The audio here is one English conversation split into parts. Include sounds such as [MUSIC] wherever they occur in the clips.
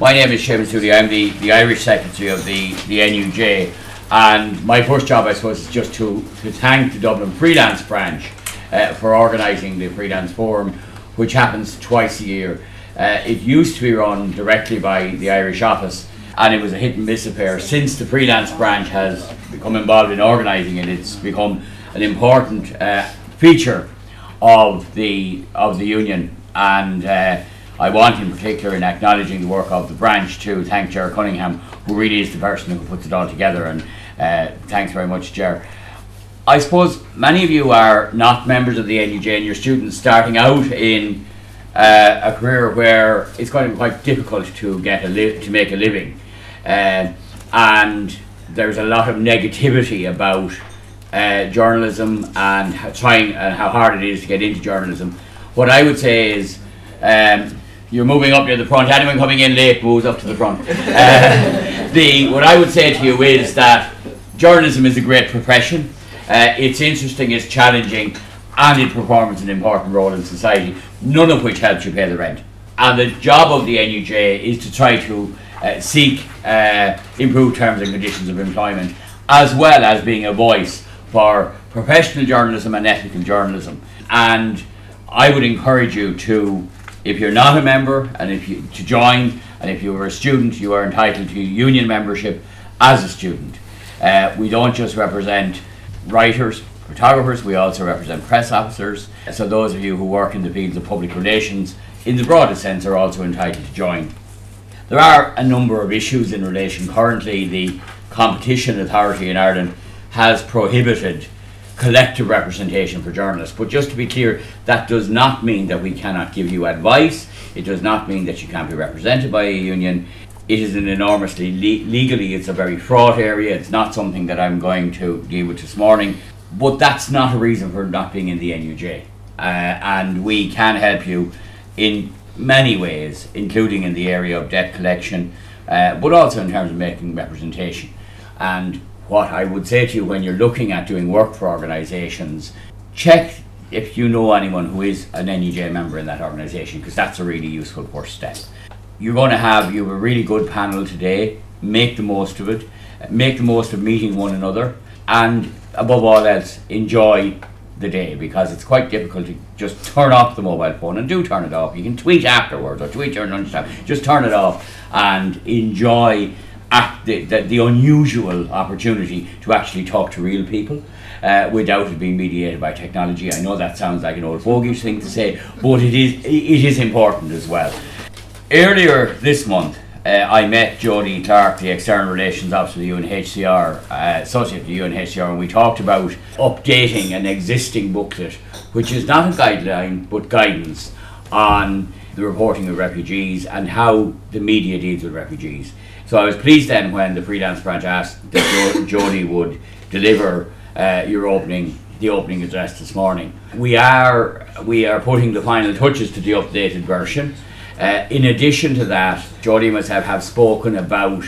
My name is Seamus Dooley. I'm the, the Irish Secretary of the, the NUJ. And my first job, I suppose, is just to, to thank the Dublin Freelance Branch uh, for organising the Freelance Forum, which happens twice a year. Uh, it used to be run directly by the Irish office, and it was a hit and miss affair. Since the Freelance Branch has become involved in organising it, it's become an important uh, feature of the of the union. And uh, I want, in particular, in acknowledging the work of the branch, to thank Ger Cunningham, who really is the person who puts it all together. And uh, thanks very much, Ger. I suppose many of you are not members of the NUJ and you're students starting out in uh, a career where it's going to be quite difficult to get a li- to make a living, uh, and there's a lot of negativity about uh, journalism and trying and how hard it is to get into journalism. What I would say is. Um, you're moving up near the front. Anyone coming in late moves up to the front. Uh, the what I would say to you is that journalism is a great profession. Uh, it's interesting, it's challenging, and it performs an important role in society. None of which helps you pay the rent. And the job of the NUJ is to try to uh, seek uh, improved terms and conditions of employment, as well as being a voice for professional journalism and ethical journalism. And I would encourage you to if you're not a member and if you to join and if you are a student you are entitled to union membership as a student. Uh, we don't just represent writers photographers we also represent press officers. So those of you who work in the fields of public relations in the broadest sense are also entitled to join. There are a number of issues in relation. Currently the competition authority in ireland has prohibited collective representation for journalists. But just to be clear, that does not mean that we cannot give you advice. It does not mean that you can't be represented by a union. It is an enormously le- legally, it's a very fraught area. It's not something that I'm going to deal with this morning. But that's not a reason for not being in the NUJ. Uh, and we can help you in many ways, including in the area of debt collection, uh, but also in terms of making representation. And what I would say to you when you're looking at doing work for organisations, check if you know anyone who is an NUJ member in that organisation, because that's a really useful first step. You're going to have you have a really good panel today. Make the most of it. Make the most of meeting one another, and above all else, enjoy the day because it's quite difficult to just turn off the mobile phone and do turn it off. You can tweet afterwards or tweet during lunchtime. Just turn it off and enjoy the, the, the, unusual opportunity to actually talk to real people uh, without it being mediated by technology. I know that sounds like an old fogish thing to say, but it is, it is important as well. Earlier this month, uh, I met Jody Clark, the External Relations Officer of the UNHCR, uh, Associate of the UNHCR, and we talked about updating an existing booklet, which is not a guideline but guidance on the reporting of refugees and how the media deals with refugees. So I was pleased then when the freelance branch asked that [COUGHS] Jody would deliver uh, your opening, the opening address this morning. We are we are putting the final touches to the updated version. Uh, in addition to that, Jody and myself have spoken about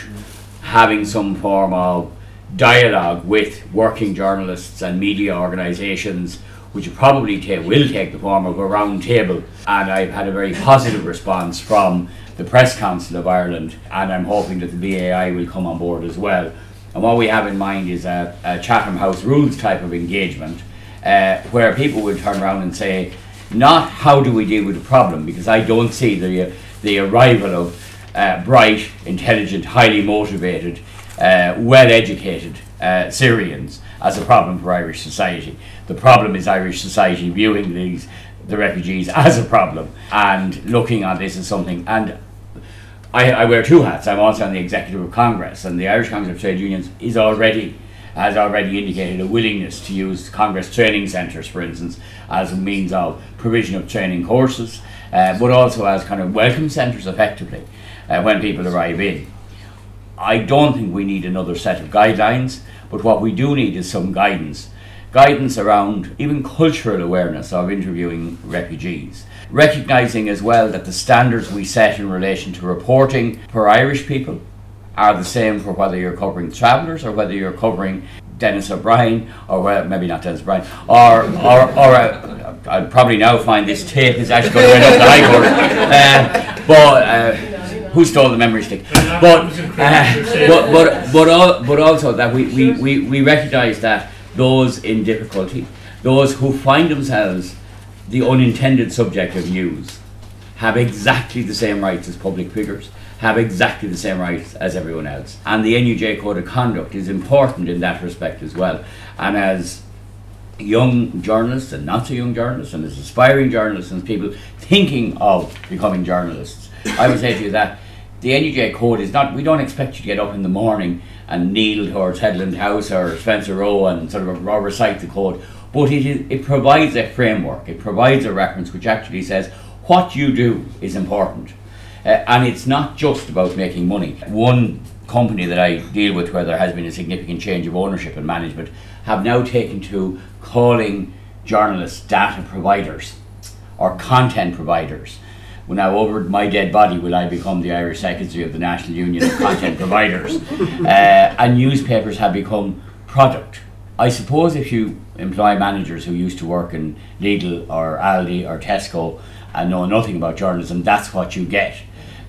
having some form of dialogue with working journalists and media organisations which probably ta- will take the form of a round table. And I've had a very positive response from the Press Council of Ireland, and I'm hoping that the BAI will come on board as well. And what we have in mind is a, a Chatham House rules type of engagement uh, where people will turn around and say, not how do we deal with the problem, because I don't see the, the arrival of uh, bright, intelligent, highly motivated, uh, well educated uh, Syrians as a problem for Irish society. The problem is Irish society viewing these the refugees as a problem and looking at this as something. And I, I wear two hats. I'm also on the executive of Congress, and the Irish Congress of Trade Unions is already has already indicated a willingness to use Congress training centres, for instance, as a means of provision of training courses, uh, but also as kind of welcome centres effectively uh, when people arrive in. I don't think we need another set of guidelines, but what we do need is some guidance. Guidance around even cultural awareness of interviewing refugees. Recognising as well that the standards we set in relation to reporting for Irish people are the same for whether you're covering travellers or whether you're covering Denis O'Brien, or well, maybe not Denis O'Brien, or, or, or uh, I'll probably now find this tape is actually going to end up the High Court. [LAUGHS] Uh, but uh, who stole the memory stick? But, uh, but, but, but, al- but also that we, we, we, we recognise that those in difficulty, those who find themselves the unintended subject of news, have exactly the same rights as public figures, have exactly the same rights as everyone else. And the NUJ Code of Conduct is important in that respect as well. And as young journalists and not so young journalists and as aspiring journalists and people thinking of becoming journalists, I would say to you that the NUJ code is not, we don't expect you to get up in the morning and kneel towards Headland House or Spencer Row and sort of recite the code, but it, is, it provides a framework, it provides a reference which actually says what you do is important. Uh, and it's not just about making money. One company that I deal with where there has been a significant change of ownership and management have now taken to calling journalists data providers or content providers. Well, now, over my dead body, will I become the Irish Secretary of the National Union of Content [LAUGHS] Providers? Uh, and newspapers have become product. I suppose if you employ managers who used to work in Lidl or Aldi or Tesco and know nothing about journalism, that's what you get.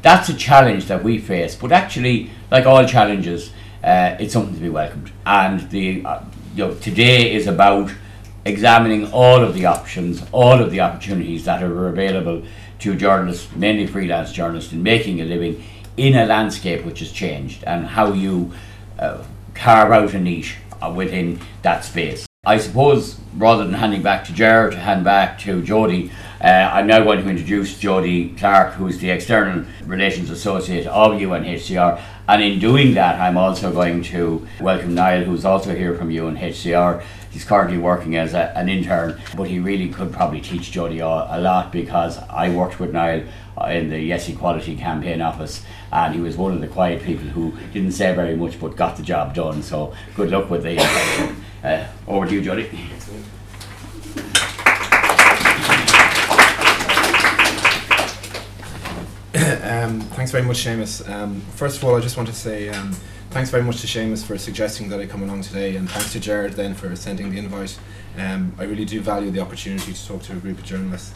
That's a challenge that we face, but actually, like all challenges, uh, it's something to be welcomed. And the uh, you know, today is about examining all of the options, all of the opportunities that are available to journalists, mainly freelance journalists, in making a living in a landscape which has changed and how you uh, carve out a niche within that space. I suppose rather than handing back to Ger to hand back to Jody, uh, I'm now going to introduce Jody Clark, who is the External Relations Associate of UNHCR. And in doing that, I'm also going to welcome Niall, who's also here from UNHCR. He's currently working as a, an intern, but he really could probably teach Jody a, a lot because I worked with Niall in the Yes Equality campaign office, and he was one of the quiet people who didn't say very much but got the job done. So good luck with the. Uh, over to you, Jody. Um, thanks very much, Seamus. Um, first of all, I just want to say um, thanks very much to Seamus for suggesting that I come along today, and thanks to Jared then for sending the invite. Um, I really do value the opportunity to talk to a group of journalists.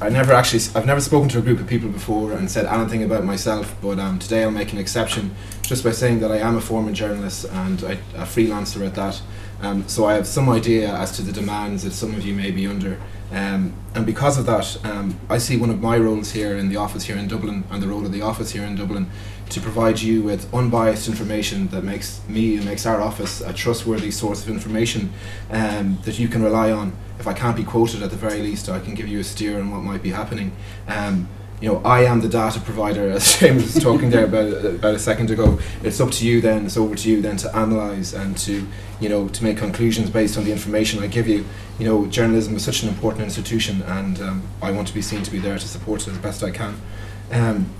I never actually, I've never spoken to a group of people before and said anything about myself, but um, today I'll make an exception just by saying that I am a former journalist and I, a freelancer at that. Um, so I have some idea as to the demands that some of you may be under. Um, and because of that, um, I see one of my roles here in the office here in Dublin and the role of the office here in Dublin to provide you with unbiased information that makes me and makes our office a trustworthy source of information um, that you can rely on. If I can't be quoted at the very least, I can give you a steer on what might be happening. Um, you know, I am the data provider, as [LAUGHS] James was talking there about about a second ago. It's up to you then. It's over to you then to analyze and to, you know, to make conclusions based on the information I give you. You know, journalism is such an important institution, and um, I want to be seen to be there to support it as best I can. Um,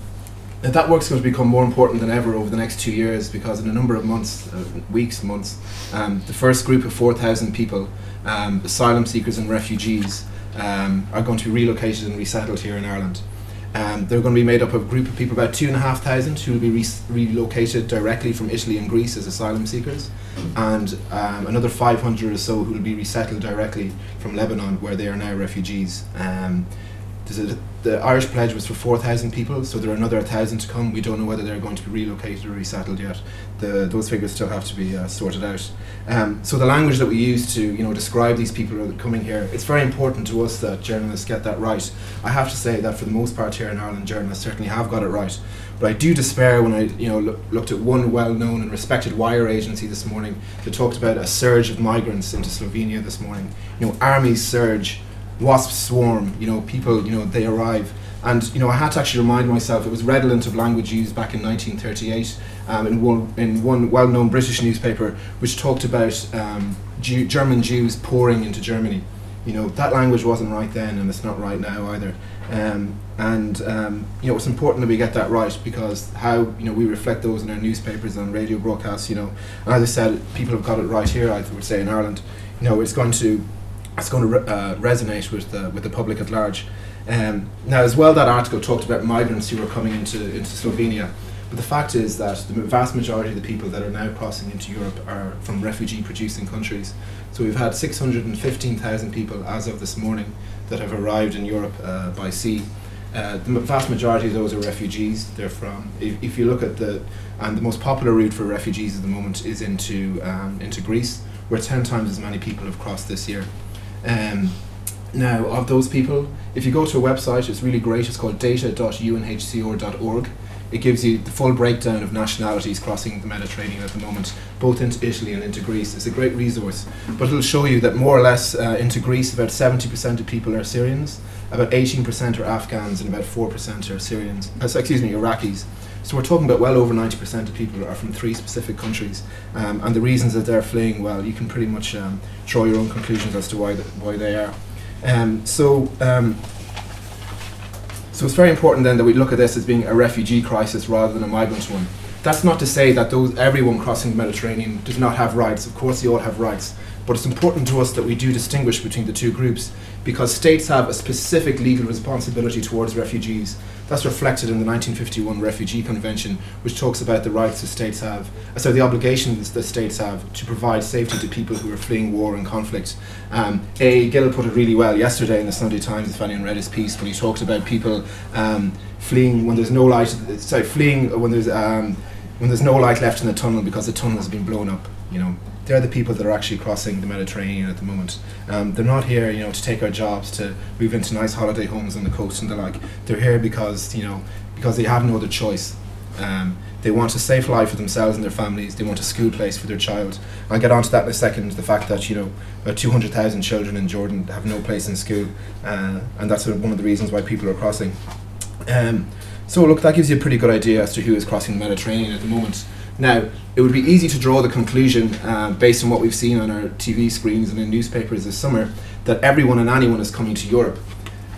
and that work's going to become more important than ever over the next two years because in a number of months, uh, weeks, months, um, the first group of 4,000 people, um, asylum seekers and refugees, um, are going to be relocated and resettled here in Ireland. Um, they're going to be made up of a group of people, about two and a half thousand, who will be re- relocated directly from Italy and Greece as asylum seekers, and um, another 500 or so who will be resettled directly from Lebanon, where they are now refugees. Um, the Irish pledge was for 4,000 people, so there are another 1,000 to come. We don't know whether they're going to be relocated or resettled yet. The, those figures still have to be uh, sorted out. Um, so the language that we use to you know describe these people are coming here, it's very important to us that journalists get that right. I have to say that for the most part here in Ireland, journalists certainly have got it right. But I do despair when I you know look, looked at one well-known and respected wire agency this morning that talked about a surge of migrants into Slovenia this morning. You know, armies surge wasps swarm, you know, people, you know, they arrive. And, you know, I had to actually remind myself, it was redolent of language used back in 1938 um, in one, in one well-known British newspaper which talked about um, Jew, German Jews pouring into Germany. You know, that language wasn't right then and it's not right now either. Um, and um, you know it's important that we get that right because how you know we reflect those in our newspapers and radio broadcasts you know and as I said people have got it right here I would say in Ireland you know it's going to it's going to re- uh, resonate with the, with the public at large. Um, now, as well, that article talked about migrants who were coming into, into Slovenia, but the fact is that the vast majority of the people that are now crossing into Europe are from refugee producing countries. So we've had 615,000 people as of this morning that have arrived in Europe uh, by sea. Uh, the vast majority of those are refugees. They're from. If, if you look at the and the most popular route for refugees at the moment is into um, into Greece, where ten times as many people have crossed this year. Um, now, of those people, if you go to a website, it's really great. It's called data.unhcr.org. It gives you the full breakdown of nationalities crossing the Mediterranean at the moment, both into Italy and into Greece. It's a great resource. But it'll show you that more or less uh, into Greece, about 70% of people are Syrians, about 18% are Afghans, and about 4% are Syrians. Uh, excuse me, Iraqis. So we're talking about well over 90% of people are from three specific countries. Um, and the reasons that they're fleeing, well, you can pretty much um, draw your own conclusions as to why, th- why they are. Um, so, um, so it's very important then that we look at this as being a refugee crisis rather than a migrant one. That's not to say that those everyone crossing the Mediterranean does not have rights. Of course, they all have rights, but it's important to us that we do distinguish between the two groups because states have a specific legal responsibility towards refugees. That's reflected in the 1951 Refugee Convention, which talks about the rights the states have, uh, so the obligations that states have to provide safety to people who are fleeing war and conflict. Um, A. Gill put it really well yesterday in the Sunday Times, if anyone read his piece, when he talked about people um, fleeing when there's no light, sorry, fleeing when there's um, when there's no light left in the tunnel because the tunnel has been blown up. You know, they're the people that are actually crossing the Mediterranean at the moment. Um, they're not here, you know, to take our jobs, to move into nice holiday homes on the coast and the like. They're here because, you know, because they have no other choice. Um, they want a safe life for themselves and their families. They want a school place for their child. I'll get onto that in a second. The fact that you know about 200,000 children in Jordan have no place in school, uh, and that's sort of one of the reasons why people are crossing. Um, so look, that gives you a pretty good idea as to who is crossing the Mediterranean at the moment. Now, it would be easy to draw the conclusion, uh, based on what we've seen on our TV screens and in newspapers this summer, that everyone and anyone is coming to Europe.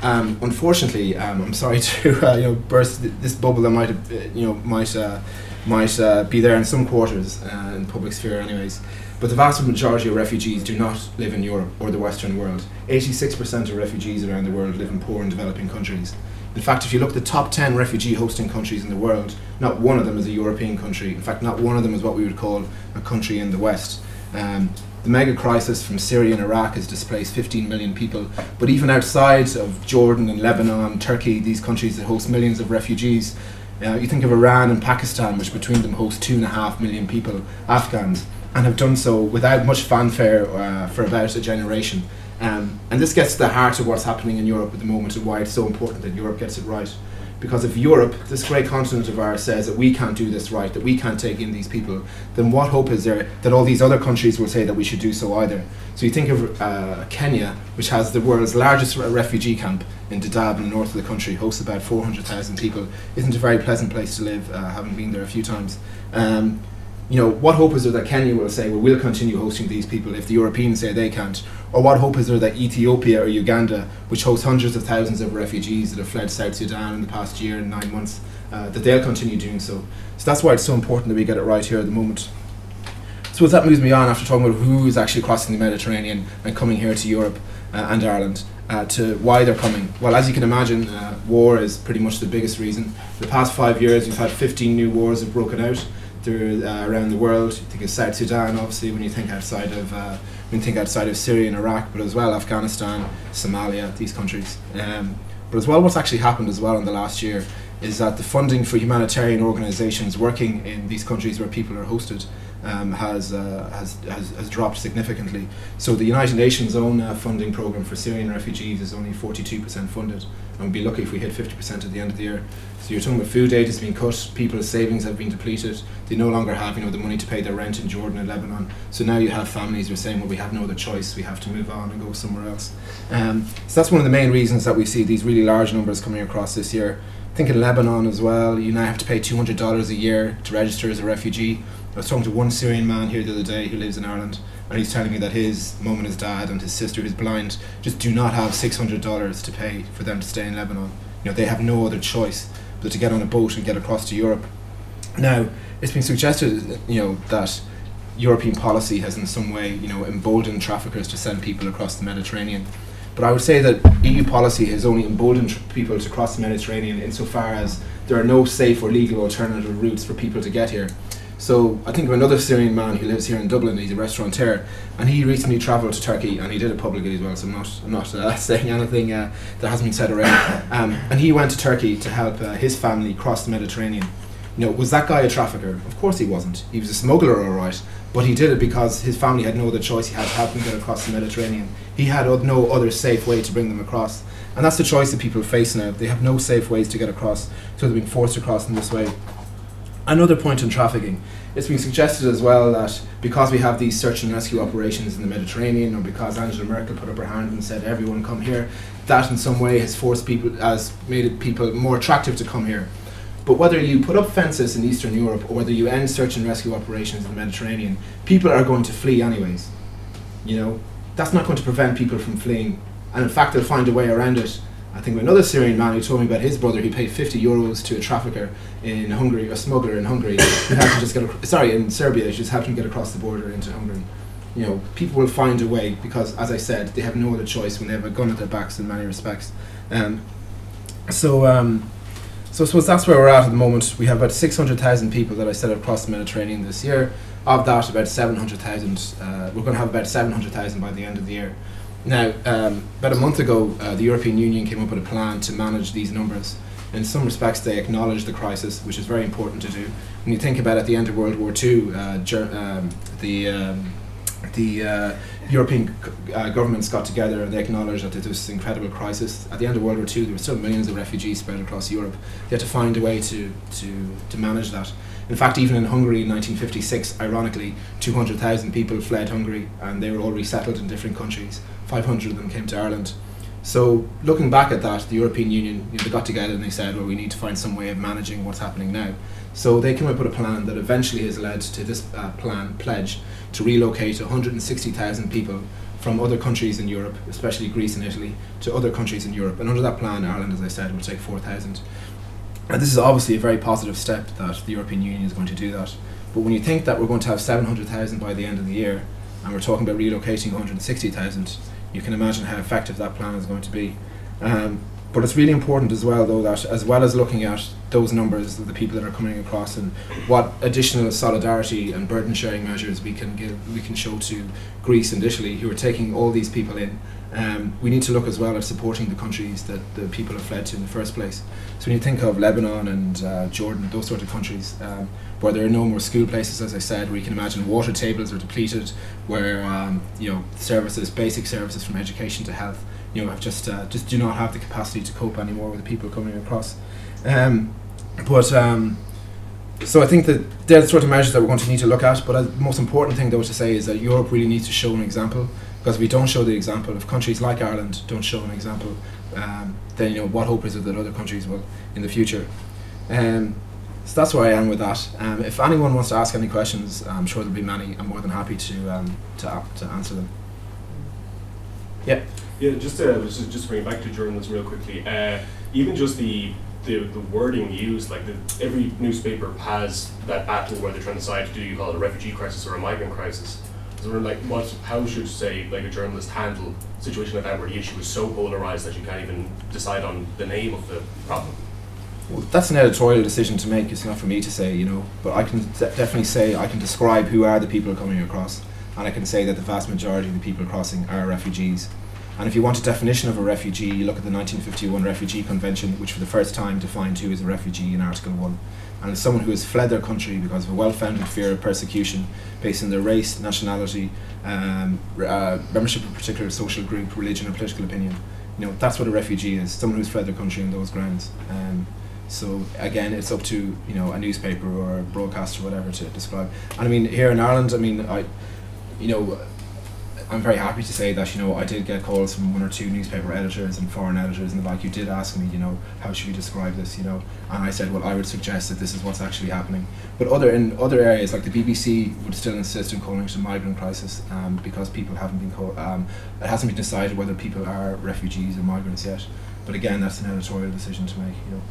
Um, unfortunately, um, I'm sorry [LAUGHS] to uh, you know burst th- this bubble that might uh, you know might uh, might uh, be there in some quarters uh, in public sphere, anyways. But the vast majority of refugees do not live in Europe or the Western world. 86% of refugees around the world live in poor and developing countries. In fact, if you look at the top 10 refugee hosting countries in the world, not one of them is a European country. In fact, not one of them is what we would call a country in the West. Um, the mega crisis from Syria and Iraq has displaced 15 million people. But even outside of Jordan and Lebanon, Turkey, these countries that host millions of refugees, uh, you think of Iran and Pakistan, which between them host two and a half million people, Afghans, and have done so without much fanfare uh, for about a generation. Um, and this gets to the heart of what's happening in Europe at the moment and why it's so important that Europe gets it right. Because if Europe, this great continent of ours, says that we can't do this right, that we can't take in these people, then what hope is there that all these other countries will say that we should do so either? So you think of uh, Kenya, which has the world's largest re- refugee camp in Dadaab in the north of the country, hosts about 400,000 people. Isn't a very pleasant place to live, uh, having been there a few times. Um, you know, what hope is there that Kenya will say, well, we'll continue hosting these people if the Europeans say they can't? Or what hope is there that Ethiopia or Uganda, which hosts hundreds of thousands of refugees that have fled South Sudan in the past year and nine months, uh, that they'll continue doing so? So that's why it's so important that we get it right here at the moment. So that moves me on after talking about who is actually crossing the Mediterranean and coming here to Europe uh, and Ireland. Uh, to why they're coming. Well, as you can imagine, uh, war is pretty much the biggest reason. The past five years, we've had 15 new wars have broken out uh, around the world. You think of South Sudan, obviously, when you think outside of uh, when you think outside of Syria and Iraq, but as well Afghanistan, Somalia, these countries. Um, but as well, what's actually happened as well in the last year is that the funding for humanitarian organisations working in these countries where people are hosted um, has, uh, has, has has dropped significantly. So the United Nations' own uh, funding program for Syrian refugees is only 42% funded, and we'd be lucky if we hit 50% at the end of the year. So you're talking about food aid has been cut, people's savings have been depleted. They no longer have you know the money to pay their rent in Jordan and Lebanon. So now you have families who are saying, well, we have no other choice. We have to move on and go somewhere else. Um, so that's one of the main reasons that we see these really large numbers coming across this year. I think in Lebanon as well, you now have to pay $200 a year to register as a refugee. I was talking to one Syrian man here the other day who lives in Ireland, and he's telling me that his mum and his dad and his sister, who's blind, just do not have six hundred dollars to pay for them to stay in Lebanon. You know, they have no other choice but to get on a boat and get across to Europe. Now, it's been suggested, you know, that European policy has in some way, you know, emboldened traffickers to send people across the Mediterranean. But I would say that EU policy has only emboldened tr- people to cross the Mediterranean insofar as there are no safe or legal alternative routes for people to get here. So I think of another Syrian man who lives here in Dublin. He's a restaurateur, and he recently travelled to Turkey, and he did it publicly as well. So I'm not, I'm not uh, [LAUGHS] saying anything uh, that hasn't been said already. Um, and he went to Turkey to help uh, his family cross the Mediterranean. You know, was that guy a trafficker? Of course he wasn't. He was a smuggler, all right. But he did it because his family had no other choice. He had to help them get across the Mediterranean. He had no other safe way to bring them across. And that's the choice that people face now. They have no safe ways to get across, so they're being forced across in this way. Another point on trafficking. It's been suggested as well that because we have these search and rescue operations in the Mediterranean, or because Angela Merkel put up her hand and said everyone come here, that in some way has forced people, has made people more attractive to come here. But whether you put up fences in Eastern Europe or whether you end search and rescue operations in the Mediterranean, people are going to flee anyways. You know, that's not going to prevent people from fleeing, and in fact, they'll find a way around it. I think another Syrian man who told me about his brother. He paid 50 euros to a trafficker in Hungary, a smuggler in Hungary, who helped him just get sorry in Serbia, who just helped him get across the border into Hungary. You know, people will find a way because, as I said, they have no other choice when they have a gun at their backs in many respects. Um, so, um, so I suppose that's where we're at at the moment. We have about 600,000 people that I said have crossed the Mediterranean this year. Of that, about 700,000, uh, we're going to have about 700,000 by the end of the year. Now, um, about a month ago, uh, the European Union came up with a plan to manage these numbers. In some respects, they acknowledge the crisis, which is very important to do. When you think about at the end of World War II, uh, Ger- um, the um, the uh, European uh, governments got together and they acknowledged that there was this incredible crisis. At the end of World War II, there were still millions of refugees spread across Europe. They had to find a way to, to, to manage that. In fact, even in Hungary in 1956, ironically, 200,000 people fled Hungary and they were all resettled in different countries. 500 of them came to Ireland. So, looking back at that, the European Union, you know, they got together and they said, well, we need to find some way of managing what's happening now. So, they came up with a plan that eventually has led to this uh, plan, pledge, to relocate 160,000 people from other countries in Europe, especially Greece and Italy, to other countries in Europe. And under that plan, Ireland, as I said, will take 4,000. And this is obviously a very positive step that the European Union is going to do that. But when you think that we're going to have 700,000 by the end of the year, and we're talking about relocating 160,000, you can imagine how effective that plan is going to be. Um, but it's really important as well, though, that as well as looking at those numbers of the people that are coming across and what additional solidarity and burden sharing measures we can give, we can show to Greece and Italy, who are taking all these people in. Um, we need to look as well at supporting the countries that the people have fled to in the first place. So when you think of Lebanon and uh, Jordan, those sort of countries, um, where there are no more school places, as I said, where you can imagine water tables are depleted, where um, you know services, basic services from education to health, you know, have just uh, just do not have the capacity to cope anymore with the people coming across. Um, but um, so I think that they're the sort of measures that we're going to need to look at. But uh, the most important thing, though, to say is that Europe really needs to show an example. Because if we don't show the example, if countries like Ireland don't show an example, um, then you know what hope is it that other countries will in the future? Um, so that's where I am with that. Um, if anyone wants to ask any questions, I'm sure there'll be many. I'm more than happy to um, to, to answer them. Yeah. Yeah, just to just, just bring back to journalism real quickly. Uh, even just the, the the wording used, like the, every newspaper has that battle where they're trying to decide do you call it a refugee crisis or a migrant crisis. So we're like, what? How should say like a journalist handle a situation like that where the issue is so polarized that you can't even decide on the name of the problem? Well, that's an editorial decision to make. It's not for me to say, you know. But I can de- definitely say I can describe who are the people coming across, and I can say that the vast majority of the people crossing are refugees. And if you want a definition of a refugee, you look at the 1951 Refugee Convention, which for the first time defined who is a refugee in Article 1. And it's someone who has fled their country because of a well founded fear of persecution based on their race, nationality, um, uh, membership of a particular social group, religion, or political opinion. You know, that's what a refugee is someone who's fled their country on those grounds. Um, so again, it's up to you know a newspaper or a broadcaster or whatever to describe. And I mean, here in Ireland, I mean, I, you know, I'm very happy to say that you know I did get calls from one or two newspaper editors and foreign editors and the like. You did ask me, you know, how should we describe this, you know, and I said, well, I would suggest that this is what's actually happening. But other in other areas, like the BBC, would still insist on calling it a migrant crisis um, because people haven't been called. Um, it hasn't been decided whether people are refugees or migrants yet. But again, that's an editorial decision to make, you know.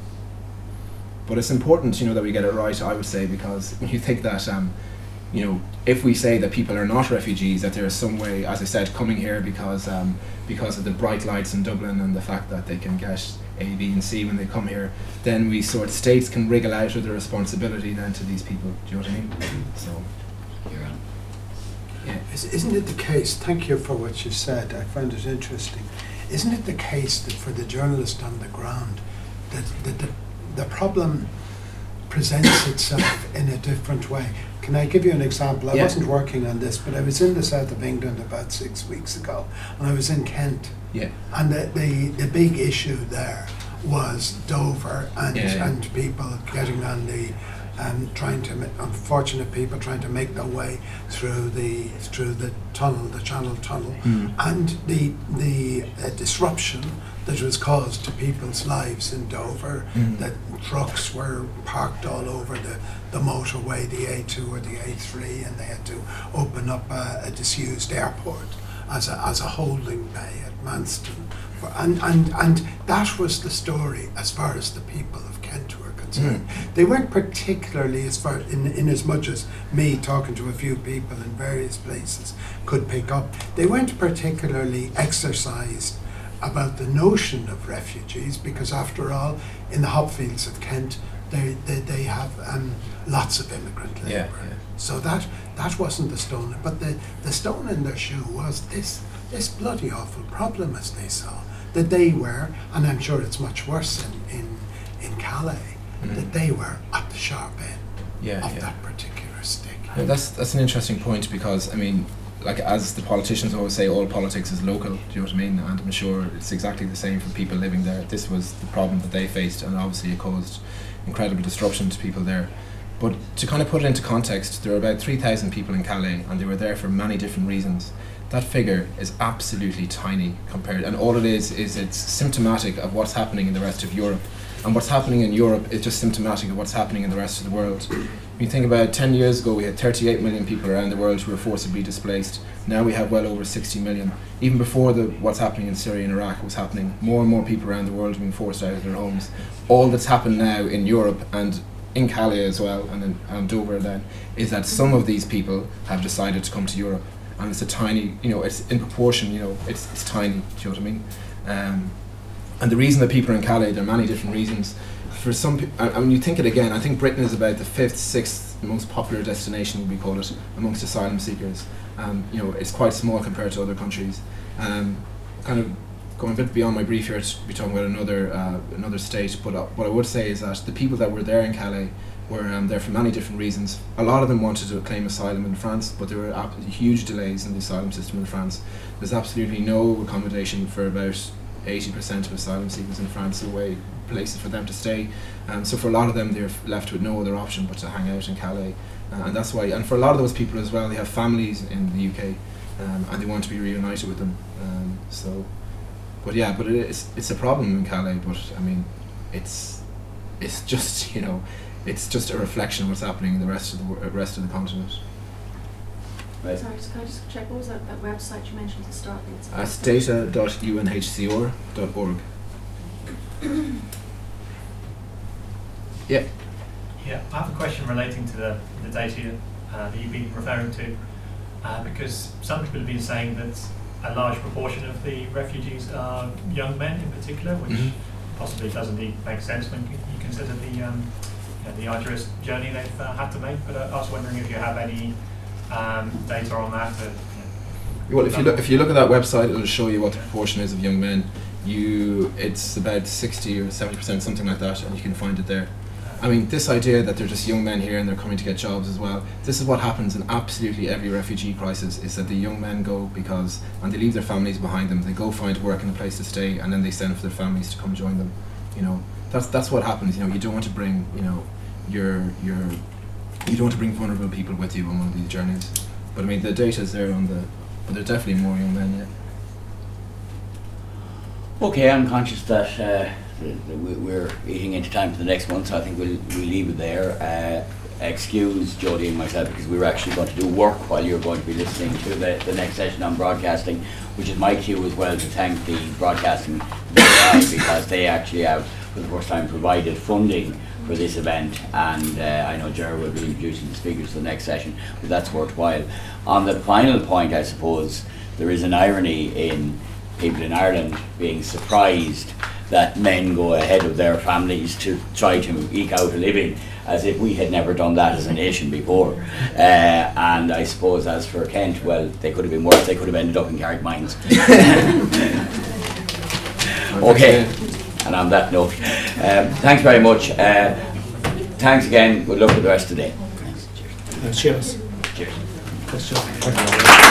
But it's important, you know, that we get it right. I would say because [LAUGHS] you think that, um, you know, if we say that people are not refugees, that there is some way, as I said, coming here because um, because of the bright lights in Dublin and the fact that they can get A, B, and C when they come here, then we sort states can wriggle out of the responsibility then to these people. Do you know what I mean? So You're yeah. Is- Isn't it the case, thank you for what you said, I found it interesting. Isn't it the case that for the journalist on the ground, that, that the, the problem presents itself in a different way? Can I give you an example? I Yeah. wasn't working on this, but I was in the south of England about six weeks ago, and I was in Kent. Yeah. And the, the, the big issue there was Dover and, Yeah, yeah. and people getting on the, um, trying to, ma- unfortunate people trying to make their way through the, through the tunnel, the Channel Tunnel, Mm. and the, the uh, disruption that was caused to people's lives in Dover, Mm. that trucks were parked all over the, the motorway, the A2 or the A3, and they had to open up a, a disused airport as a, as a holding bay at Manston. For- And, and, and that was the story as far as the people of Kent were concerned. They weren't particularly, as far in, in as much as me talking to a few people in various places could pick up, they weren't particularly exercised about the notion of refugees because, after all, in the hopfields of Kent, they, they, they have um, lots of immigrant labour. Yeah, yeah. So that that wasn't the stone, but the, the stone in their shoe was this this bloody awful problem as they saw that they were, and I'm sure it's much worse in in, in Calais, Mhm. that they were at the sharp end Yeah, of that particular stick. Yeah, that's that's an interesting point because I mean, like as the politicians always say, all politics is local. Do you know what I mean? And I'm sure it's exactly the same for people living there. This was the problem that they faced, and obviously it caused incredible disruption to people there. But to kind of put it into context, there were about three thousand people in Calais, and they were there for many different reasons. That figure is absolutely tiny compared, and all it is is it's symptomatic of what's happening in the rest of Europe. And what's happening in Europe is just symptomatic of what's happening in the rest of the world. You think about 10 years ago, we had 38 million people around the world who were forcibly displaced. Now we have well over 60 million. Even before the, what's happening in Syria and Iraq was happening, more and more people around the world are being forced out of their homes. All that's happened now in Europe and in Calais as well, and in and Dover then, is that some of these people have decided to come to Europe. And it's a tiny, you know, it's in proportion, you know, it's, it's tiny, do you know what I mean? Um, and the reason that people are in Calais, there are many different reasons. For some, and and when you think it again, I think Britain is about the fifth, sixth most popular destination, we call it, amongst asylum seekers. Um, you know, it's quite small compared to other countries. Um, kind of going a bit beyond my brief here to be talking about another uh, another state, but uh, what I would say is that the people that were there in Calais were um, there for many different reasons. A lot of them wanted to claim asylum in France, but there were ab- huge delays in the asylum system in France. There's absolutely no accommodation for about 80% of asylum seekers in France away places for them to stay. Um, so for a lot of them, they're left with no other option but to hang out in Calais. Uh, and that's why, and for a lot of those people as well, they have families in the UK um, and they want to be reunited with them. Um, so, but yeah, but it is, it's a problem in Calais, but I mean, it's, it's [LAUGHS] just, you know, it's just a reflection of what's happening in the rest of the wor- uh, rest of the continent. Right. Sorry, just can I just check, what was that, that website you mentioned to start with? Uh, data.unhcr.org. [COUGHS] yeah. Yeah, I have a question relating to the, the data uh, that you've been referring to, uh, because some people have been saying that a large proportion of the refugees are young men in particular, which Mhm. possibly doesn't make sense when you consider the, um, you know, the arduous journey they've uh, had to make. But I was wondering if you have any um, data on that. That, you know, Well, if you look if you look at that website, it'll show you what the proportion is of young men. You, it's about sixty or seventy percent, something like that, and you can find it there. I mean, this idea that they're just young men here and they're coming to get jobs as well. This is what happens in absolutely every refugee crisis: is that the young men go because and they leave their families behind them. They go find work and a place to stay, and then they send for their families to come join them. You know, that's that's what happens. You know, you don't want to bring you know your your you don't want to bring vulnerable people with you on one of these journeys. But I mean, the data is there on the. But there are definitely more young men. Yeah. Okay, I'm conscious that uh, we're eating into time for the next one, so I think we'll, we'll leave it there. Uh, excuse Jody and myself because we were actually going to do work while you're going to be listening to the, the next session on broadcasting, which is my cue as well to thank the Broadcasting because they actually have, for the first time, provided funding for this event. And uh, I know Jerry will be introducing the speakers for the next session, but that's worthwhile. On the final point, I suppose, there is an irony in people in Ireland being surprised that men go ahead of their families to try to eke out a living, as if we had never done that as a nation before. Uh, and I suppose as for Kent, well, they could have been worse. They could have ended up in Carrickmines. [LAUGHS] okay. And on that note, um, thanks very much. Uh, thanks again. Good luck with the rest of the day. Thanks. Cheers. Seamus. Cheers. Question.